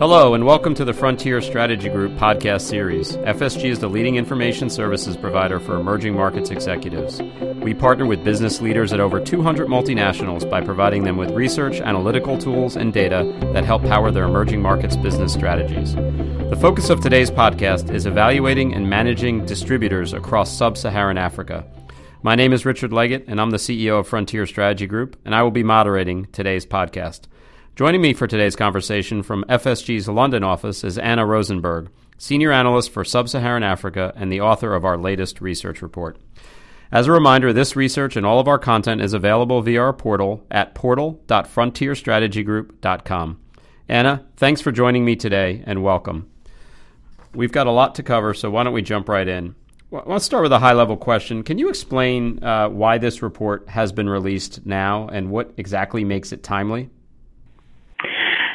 Hello, and welcome to the Frontier Strategy Group podcast series. FSG is the leading information services provider for emerging markets executives. We partner with business leaders at over 200 multinationals by providing them with research, analytical tools, and data that help power their emerging markets business strategies. The focus of today's podcast is evaluating and managing distributors across sub Saharan Africa. My name is Richard Leggett, and I'm the CEO of Frontier Strategy Group, and I will be moderating today's podcast. Joining me for today's conversation from FSG's London office is Anna Rosenberg, Senior Analyst for Sub Saharan Africa and the author of our latest research report. As a reminder, this research and all of our content is available via our portal at portal.frontierstrategygroup.com. Anna, thanks for joining me today and welcome. We've got a lot to cover, so why don't we jump right in? Well, let's start with a high level question. Can you explain uh, why this report has been released now and what exactly makes it timely?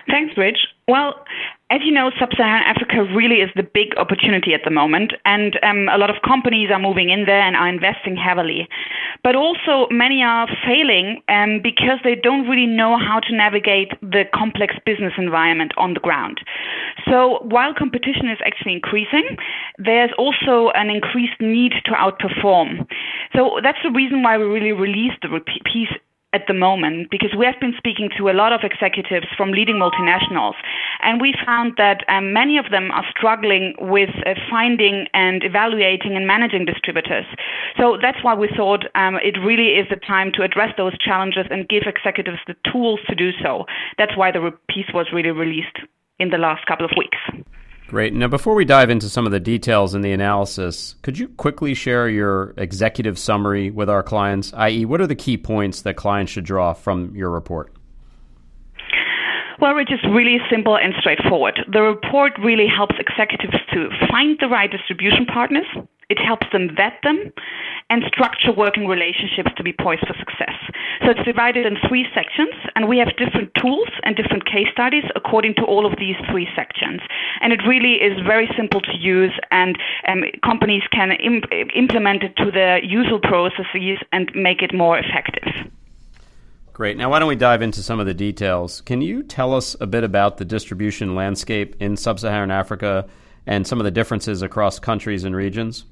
Thanks, Rich. Well, as you know, sub-Saharan Africa really is the big opportunity at the moment, and um, a lot of companies are moving in there and are investing heavily. But also, many are failing um, because they don't really know how to navigate the complex business environment on the ground. So, while competition is actually increasing, there's also an increased need to outperform. So, that's the reason why we really released the piece at the moment because we have been speaking to a lot of executives from leading multinationals, and we found that um, many of them are struggling with uh, finding and evaluating and managing distributors. So that's why we thought um, it really is the time to address those challenges and give executives the tools to do so. That's why the piece was really released in the last couple of weeks. Great. Now, before we dive into some of the details in the analysis, could you quickly share your executive summary with our clients, i.e., what are the key points that clients should draw from your report? Well, Rich, is really simple and straightforward. The report really helps executives to find the right distribution partners, it helps them vet them and structure working relationships to be poised for success. So it's divided in three sections, and we have different tools and different case studies according to all of these three sections. And it really is very simple to use, and um, companies can imp- implement it to their usual processes and make it more effective. Great. Now, why don't we dive into some of the details? Can you tell us a bit about the distribution landscape in sub Saharan Africa and some of the differences across countries and regions?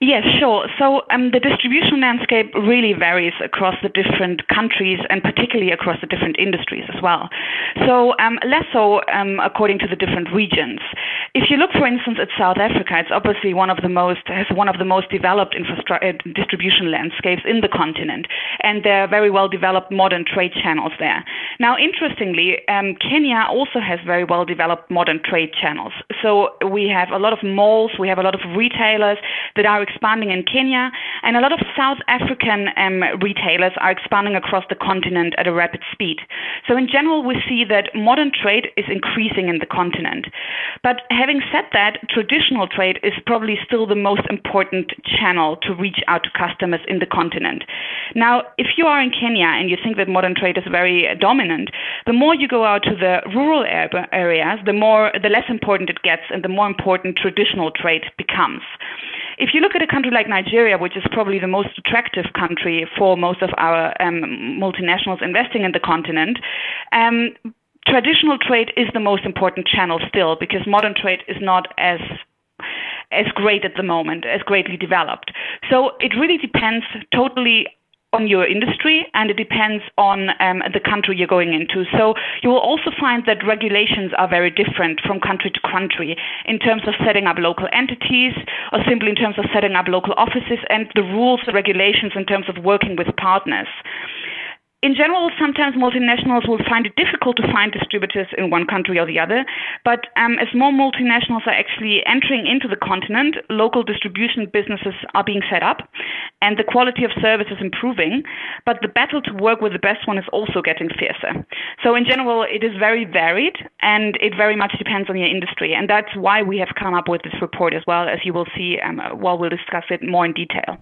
Yes, sure. So um, the distribution landscape really varies across the different countries and particularly across the different industries as well. So um, less so um, according to the different regions. If you look, for instance, at South Africa, it's obviously one of the most has one of the most developed infrastructure uh, distribution landscapes in the continent, and there are very well developed modern trade channels there. Now, interestingly, um, Kenya also has very well developed modern trade channels. So we have a lot of malls, we have a lot of retailers that are expanding in Kenya, and a lot of South African um, retailers are expanding across the continent at a rapid speed. So, in general, we see that modern trade is increasing in the continent. But having said that, traditional trade is probably still the most important channel to reach out to customers in the continent. Now, if you are in Kenya and you think that modern trade is very dominant, the more you go out to the rural areas, the more the less important it gets, and the more important traditional trade becomes. If you look at a country like Nigeria, which is probably the most attractive country for most of our um, multinationals investing in the continent, um, traditional trade is the most important channel still because modern trade is not as as great at the moment, as greatly developed. So it really depends totally on your industry and it depends on um, the country you're going into. So you will also find that regulations are very different from country to country in terms of setting up local entities or simply in terms of setting up local offices and the rules and regulations in terms of working with partners in general, sometimes multinationals will find it difficult to find distributors in one country or the other. But um, as more multinationals are actually entering into the continent, local distribution businesses are being set up and the quality of service is improving. But the battle to work with the best one is also getting fiercer. So, in general, it is very varied and it very much depends on your industry. And that's why we have come up with this report as well, as you will see um, while we'll discuss it more in detail.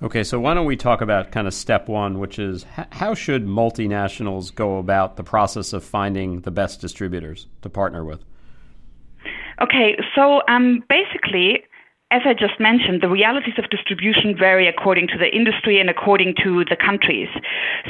Okay, so why don't we talk about kind of step one, which is how should multinationals go about the process of finding the best distributors to partner with? Okay, so um, basically, as I just mentioned, the realities of distribution vary according to the industry and according to the countries.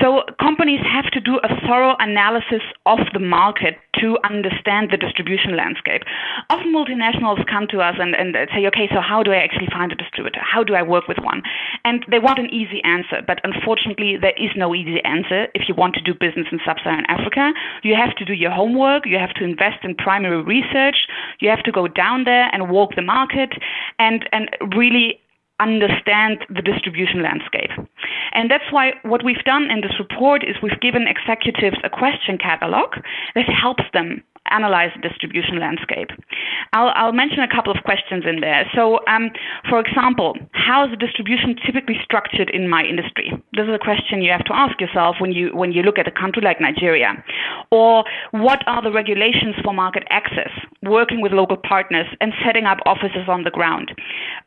So companies have to do a thorough analysis of the market to understand the distribution landscape. Often multinationals come to us and, and say, okay, so how do I actually find a distributor? How do I work with one? And they want an easy answer, but unfortunately, there is no easy answer if you want to do business in sub Saharan Africa. You have to do your homework, you have to invest in primary research, you have to go down there and walk the market. And and, and really understand the distribution landscape. And that's why what we've done in this report is we've given executives a question catalog that helps them analyze the distribution landscape. I'll, I'll mention a couple of questions in there. So, um, for example, how is the distribution typically structured in my industry? This is a question you have to ask yourself when you when you look at a country like Nigeria. Or what are the regulations for market access, working with local partners, and setting up offices on the ground?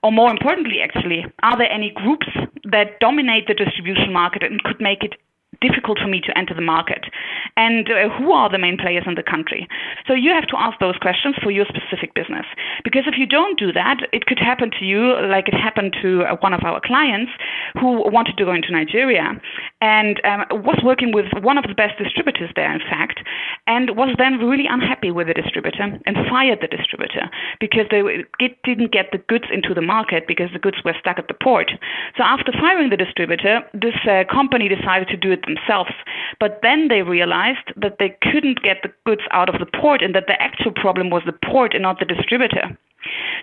Or more importantly, actually, are there any groups that dominate the distribution market and could make it difficult for me to enter the market? And uh, who are the main players in the country? So you have to ask those questions for your specific business. Because if you don't do that, it could happen to you like it happened to uh, one of our clients who wanted to go into Nigeria and um, was working with one of the best distributors there, in fact, and was then really unhappy with the distributor and fired the distributor because they didn't get the goods into the market because the goods were stuck at the port. So after firing the distributor, this uh, company decided to do it themselves. But then they realized that they couldn't get the goods out of the port and that the actual problem was the port and not the distributor.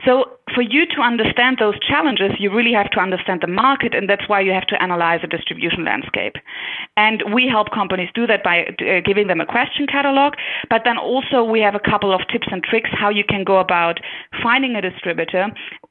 So, for you to understand those challenges, you really have to understand the market, and that's why you have to analyze the distribution landscape. And we help companies do that by uh, giving them a question catalog, but then also we have a couple of tips and tricks how you can go about finding a distributor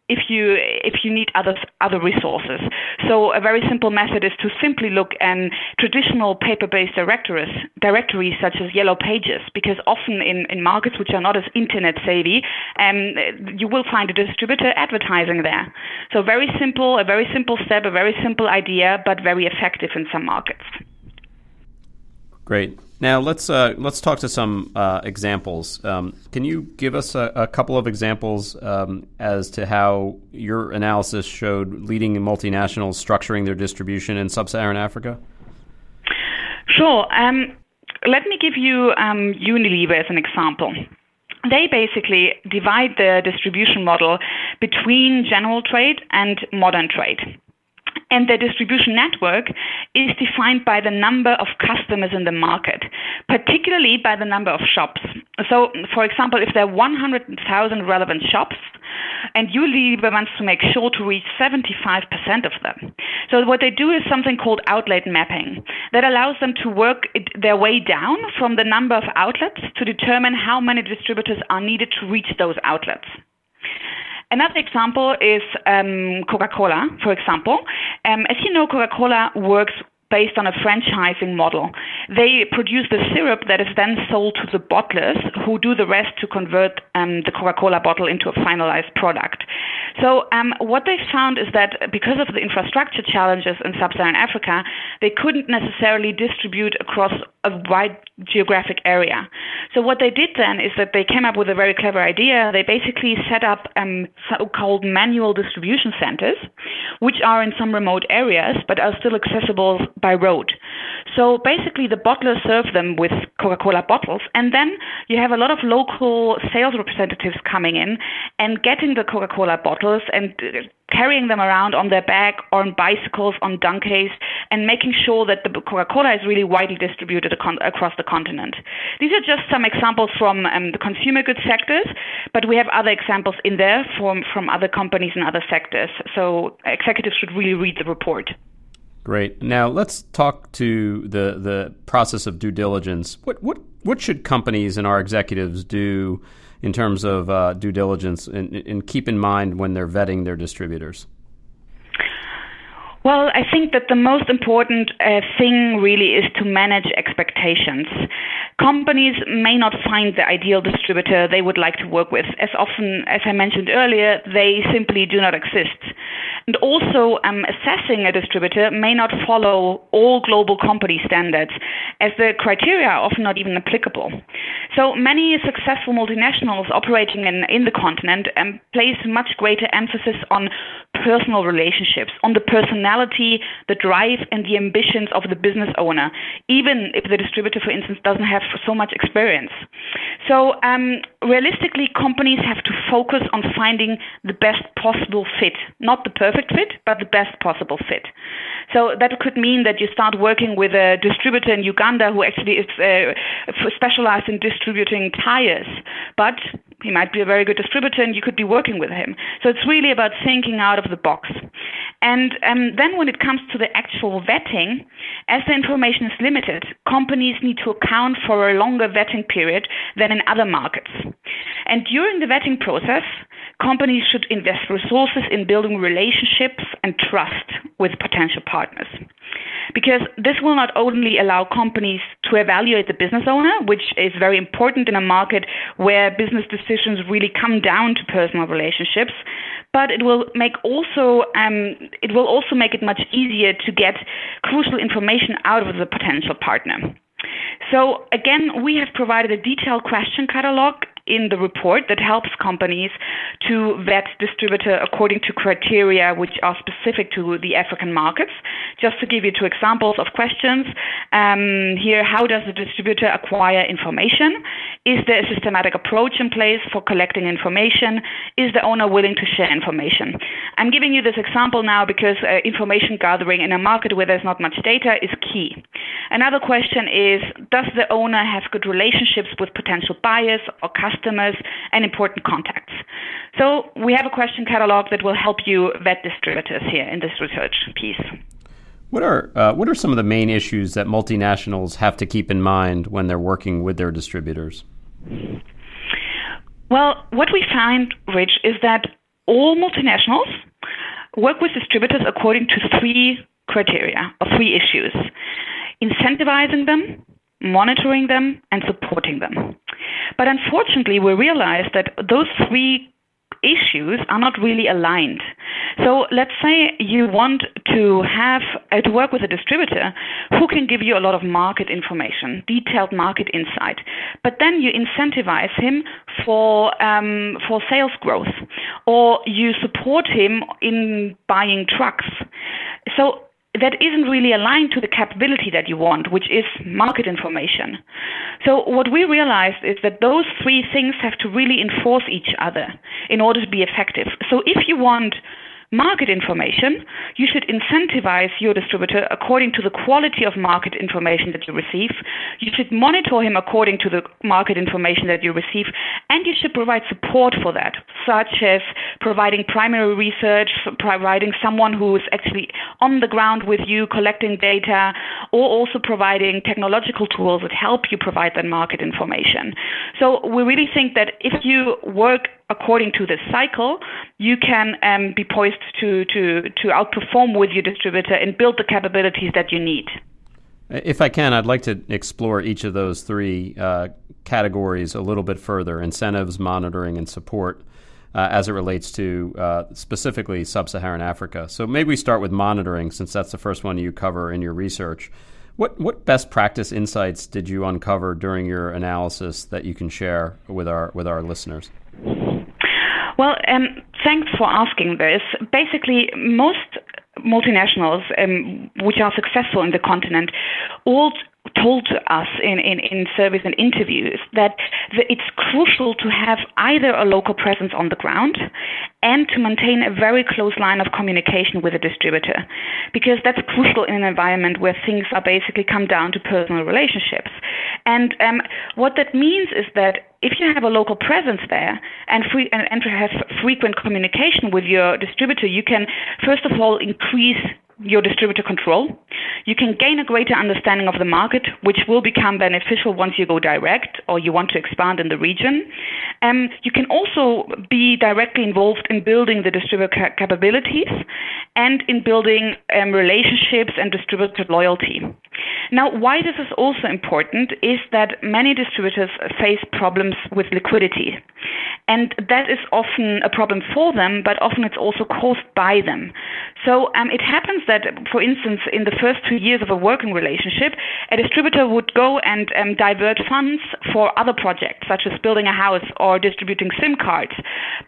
if you if you need other other resources. So a very simple method is to simply look in traditional paper-based directories directories such as Yellow Pages, because often in, in markets which are not as internet savvy, um, you will find a distributor advertising there. So very simple, a very simple step, a very simple idea, but very effective in some markets. Great. Now let's uh, let's talk to some uh, examples. Um, can you give us a, a couple of examples um, as to how your analysis showed leading multinationals structuring their distribution in sub-Saharan Africa? Sure. Um, let me give you um, Unilever as an example they basically divide their distribution model between general trade and modern trade and their distribution network is defined by the number of customers in the market, particularly by the number of shops. So, for example, if there are 100,000 relevant shops, and Unilever wants to make sure to reach 75% of them. So what they do is something called outlet mapping that allows them to work their way down from the number of outlets to determine how many distributors are needed to reach those outlets. Another example is um, Coca Cola, for example. Um, as you know, Coca Cola works based on a franchising model. They produce the syrup that is then sold to the bottlers who do the rest to convert um, the Coca Cola bottle into a finalized product. So, um, what they found is that because of the infrastructure challenges in sub Saharan Africa, they couldn't necessarily distribute across a wide geographic area. So, what they did then is that they came up with a very clever idea. They basically set up um, so called manual distribution centers, which are in some remote areas but are still accessible by road. So basically, the bottlers serve them with Coca Cola bottles, and then you have a lot of local sales representatives coming in and getting the Coca Cola bottles and uh, carrying them around on their back or on bicycles, on donkeys, and making sure that the Coca Cola is really widely distributed across the continent. These are just some examples from um, the consumer goods sectors, but we have other examples in there from, from other companies in other sectors. So executives should really read the report. Great. Now let's talk to the the process of due diligence. What what what should companies and our executives do in terms of uh, due diligence, and, and keep in mind when they're vetting their distributors? Well, I think that the most important uh, thing really is to manage expectations. companies may not find the ideal distributor they would like to work with. As often as I mentioned earlier, they simply do not exist. And also, um, assessing a distributor may not follow all global company standards, as the criteria are often not even applicable. So many successful multinationals operating in, in the continent um, place much greater emphasis on personal relationships, on the personality, the drive, and the ambitions of the business owner, even if the distributor, for instance, doesn't have so much experience. So, um, realistically, companies have to focus on finding the best possible fit, not the perfect fit, but the best possible fit. So that could mean that you start working with a distributor in Uganda who actually is uh, specialized in distributing tires, but he might be a very good distributor and you could be working with him. So it's really about thinking out of the box. And um, then when it comes to the actual vetting, as the information is limited, companies need to account for a longer vetting period than in other markets. And during the vetting process, companies should invest resources in building relationships and trust with potential partners because this will not only allow companies to evaluate the business owner, which is very important in a market where business decisions really come down to personal relationships, but it will make also um, it will also make it much easier to get crucial information out of the potential partner. So again, we have provided a detailed question catalog in the report that helps companies to vet distributor according to criteria which are specific to the African markets. Just to give you two examples of questions um, here, how does the distributor acquire information? Is there a systematic approach in place for collecting information? Is the owner willing to share information? I'm giving you this example now because uh, information gathering in a market where there's not much data is key. Another question is, does the owner have good relationships with potential buyers or customers? Customers, and important contacts. So we have a question catalog that will help you vet distributors here in this research piece. What are uh, what are some of the main issues that multinationals have to keep in mind when they're working with their distributors? Well, what we find, Rich, is that all multinationals work with distributors according to three criteria or three issues: incentivizing them, monitoring them, and supporting them. But unfortunately, we realized that those three issues are not really aligned. So let's say you want to have uh, to work with a distributor who can give you a lot of market information, detailed market insight, but then you incentivize him for um, for sales growth, or you support him in buying trucks. So that isn't really aligned to the capability that you want, which is market information. So what we realized is that those three things have to really enforce each other in order to be effective. So if you want market information, you should incentivize your distributor according to the quality of market information that you receive. You should monitor him according to the market information that you receive, and you should provide support for that, such as providing primary research, providing someone who is actually on the ground with you collecting data, or also providing technological tools that help you provide that market information. So we really think that if you work according to this cycle, you can um, be poised to, to, to outperform with your distributor and build the capabilities that you need. If I can, I'd like to explore each of those three uh, categories a little bit further incentives, monitoring, and support. Uh, as it relates to uh, specifically sub Saharan Africa. So maybe we start with monitoring, since that's the first one you cover in your research. What, what best practice insights did you uncover during your analysis that you can share with our, with our listeners? Well, um, thanks for asking this. Basically, most multinationals um, which are successful in the continent all told us in, in, in surveys and interviews that the, it's crucial to have either a local presence on the ground and to maintain a very close line of communication with a distributor because that's crucial in an environment where things are basically come down to personal relationships. And um, what that means is that if you have a local presence there and, free, and, and have frequent communication with your distributor, you can first of all increase your distributor control. You can gain a greater understanding of the market, which will become beneficial once you go direct or you want to expand in the region. Um, you can also be directly involved in building the distributor capabilities and in building um, relationships and distributor loyalty. Now, why this is also important is that many distributors face problems with liquidity. And that is often a problem for them, but often it's also caused by them. So um, it happens that, for instance, in the first two years of a working relationship, a distributor would go and um, divert funds for other projects, such as building a house or distributing SIM cards.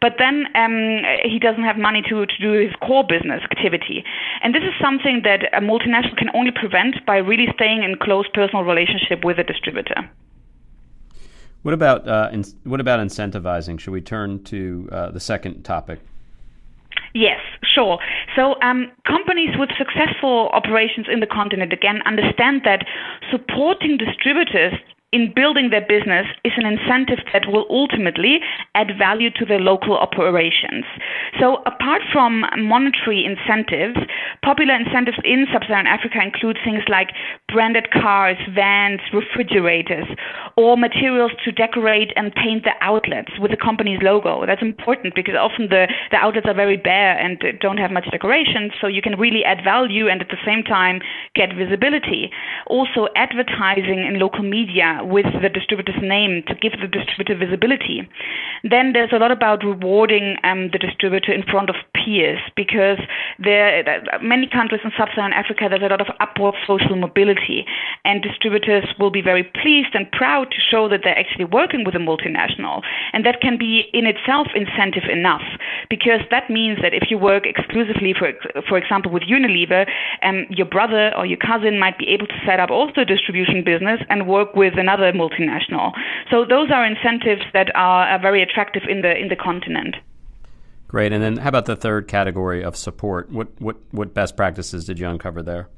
But then um, he doesn't have money to, to do his core business activity. And this is something that a multinational can only prevent by really staying in close personal relationship with a distributor. What about uh, in, what about incentivizing? Should we turn to uh, the second topic? Yes, sure. So um, companies with successful operations in the continent again understand that supporting distributors in building their business is an incentive that will ultimately add value to their local operations. So, apart from monetary incentives, popular incentives in sub Saharan Africa include things like branded cars, vans, refrigerators, or materials to decorate and paint the outlets with the company's logo. That's important because often the, the outlets are very bare and don't have much decoration, so you can really add value and at the same time get visibility. Also, advertising in local media with the distributor's name to give the distributor visibility. Then there's a lot about rewarding um, the distributor in front of peers because there many countries in sub-Saharan Africa there's a lot of upward social mobility, and distributors will be very pleased and proud to show that they're actually working with a multinational, and that can be in itself incentive enough because that means that if you work exclusively, for for example, with Unilever, um, your brother or your cousin might be able to set up also a distribution business and work with another multinational. So those are incentives that are, are very attractive in the in the continent. Great. And then how about the third category of support? What what what best practices did you uncover there?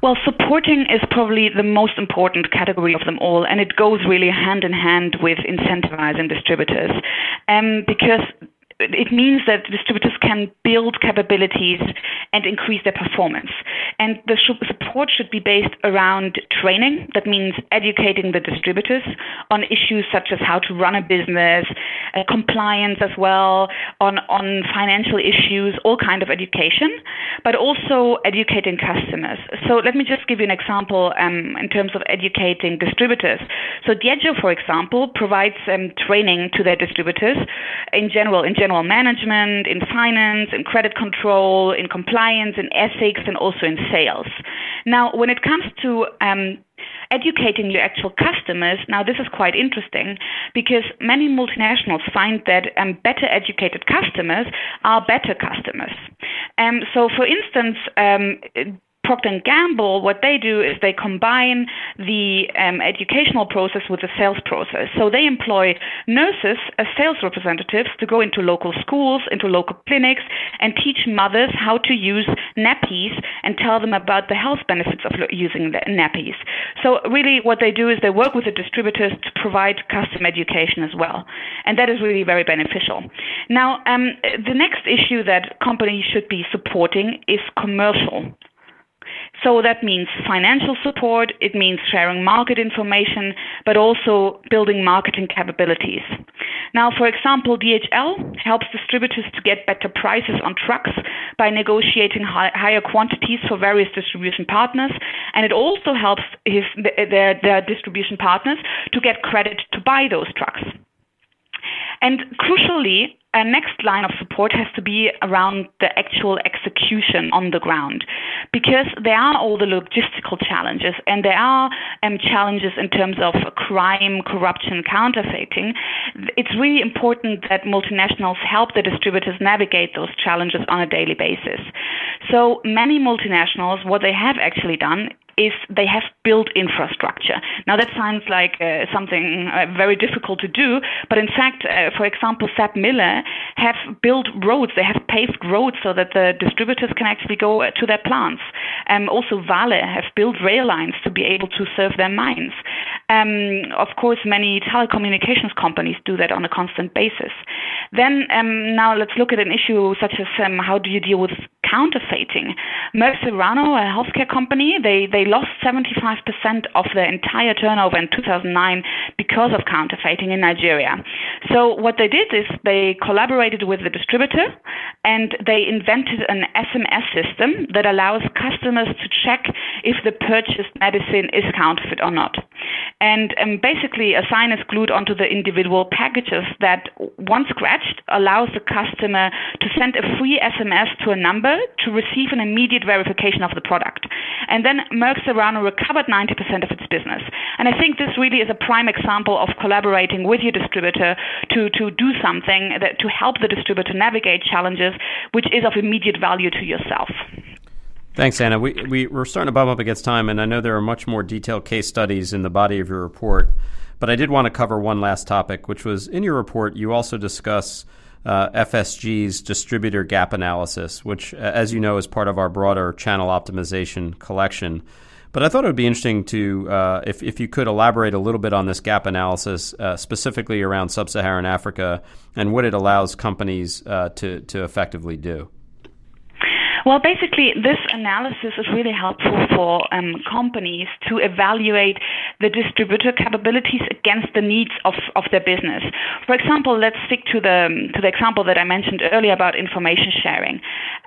Well, supporting is probably the most important category of them all, and it goes really hand in hand with incentivizing distributors. Um, because it means that distributors can build capabilities and increase their performance. And the support should be based around training. That means educating the distributors on issues such as how to run a business, uh, compliance as well, on, on financial issues, all kind of education, but also educating customers. So let me just give you an example um, in terms of educating distributors. So Diageo, for example, provides um, training to their distributors in general, in general general management, in finance, in credit control, in compliance, in ethics, and also in sales. Now, when it comes to um, educating your actual customers, now this is quite interesting because many multinationals find that um, better educated customers are better customers. Um, so, for instance, um, Procter & Gamble, what they do is they combine the um, educational process with the sales process. So they employ nurses as sales representatives to go into local schools, into local clinics, and teach mothers how to use nappies and tell them about the health benefits of using the nappies. So really what they do is they work with the distributors to provide custom education as well. And that is really very beneficial. Now, um, the next issue that companies should be supporting is commercial. So that means financial support, it means sharing market information, but also building marketing capabilities. Now, for example, DHL helps distributors to get better prices on trucks by negotiating high, higher quantities for various distribution partners, and it also helps his, their, their distribution partners to get credit to buy those trucks. And crucially, a next line of support has to be around the actual execution on the ground because there are all the logistical challenges and there are um, challenges in terms of crime, corruption, counterfeiting. It's really important that multinationals help the distributors navigate those challenges on a daily basis. So many multinationals, what they have actually done is they have built infrastructure. Now that sounds like uh, something uh, very difficult to do, but in fact, uh, for example, SABMiller have built roads. They have paved roads so that the distributors can actually go uh, to their plants. Um, also, Vale have built rail lines to be able to serve their mines. Um, of course, many telecommunications companies do that on a constant basis. Then um, now let's look at an issue such as um, how do you deal with counterfeiting? Merck Serono, a healthcare company, they, they lost 75% of their entire turnover in 2009 because of counterfeiting in Nigeria. So what they did is they collaborated with the distributor and they invented an SMS system that allows customers to check if the purchased medicine is counterfeit or not. And um, basically, a sign is glued onto the individual packages that, once scratched, allows the customer to send a free SMS to a number to receive an immediate verification of the product. And then Merck Serono recovered 90% of its business. And I think this really is a prime example of collaborating with your distributor to, to do something that, to help the distributor navigate challenges, which is of immediate value to yourself. Thanks, Anna. We, we, we're starting to bump up against time, and I know there are much more detailed case studies in the body of your report. But I did want to cover one last topic, which was in your report, you also discuss uh, FSG's distributor gap analysis, which, as you know, is part of our broader channel optimization collection. But I thought it would be interesting to, uh, if, if you could elaborate a little bit on this gap analysis, uh, specifically around sub Saharan Africa and what it allows companies uh, to, to effectively do. Well, basically, this analysis is really helpful for um, companies to evaluate the distributor capabilities against the needs of, of their business. For example, let's stick to the to the example that I mentioned earlier about information sharing.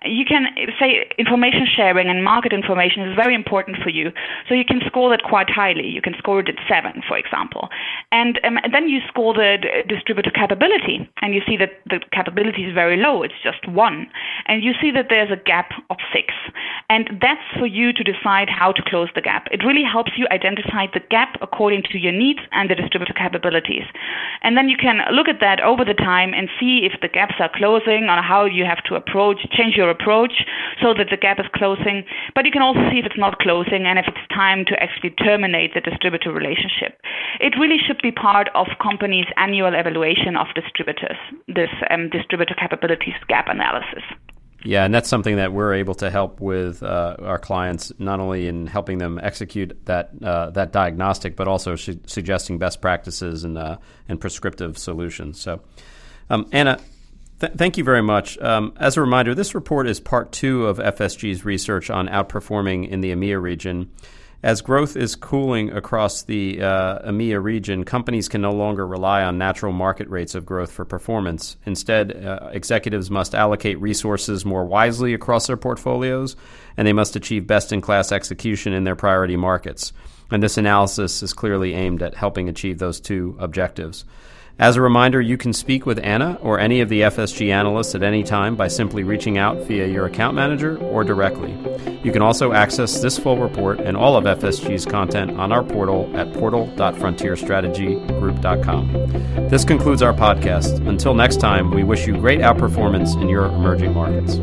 You can say information sharing and market information is very important for you, so you can score that quite highly. You can score it at seven, for example, and, um, and then you score the distributor capability, and you see that the capability is very low. It's just one, and you see that there's a gap of six. And that's for you to decide how to close the gap. It really helps you identify the gap according to your needs and the distributor capabilities. And then you can look at that over the time and see if the gaps are closing or how you have to approach, change your approach so that the gap is closing. But you can also see if it's not closing and if it's time to actually terminate the distributor relationship. It really should be part of companies' annual evaluation of distributors, this um, distributor capabilities gap analysis. Yeah, and that's something that we're able to help with uh, our clients, not only in helping them execute that uh, that diagnostic, but also su- suggesting best practices and uh, and prescriptive solutions. So, um, Anna, th- thank you very much. Um, as a reminder, this report is part two of FSG's research on outperforming in the EMEA region. As growth is cooling across the uh, EMEA region, companies can no longer rely on natural market rates of growth for performance. Instead, uh, executives must allocate resources more wisely across their portfolios, and they must achieve best in class execution in their priority markets. And this analysis is clearly aimed at helping achieve those two objectives. As a reminder, you can speak with Anna or any of the FSG analysts at any time by simply reaching out via your account manager or directly. You can also access this full report and all of FSG's content on our portal at portal.frontierstrategygroup.com. This concludes our podcast. Until next time, we wish you great outperformance in your emerging markets.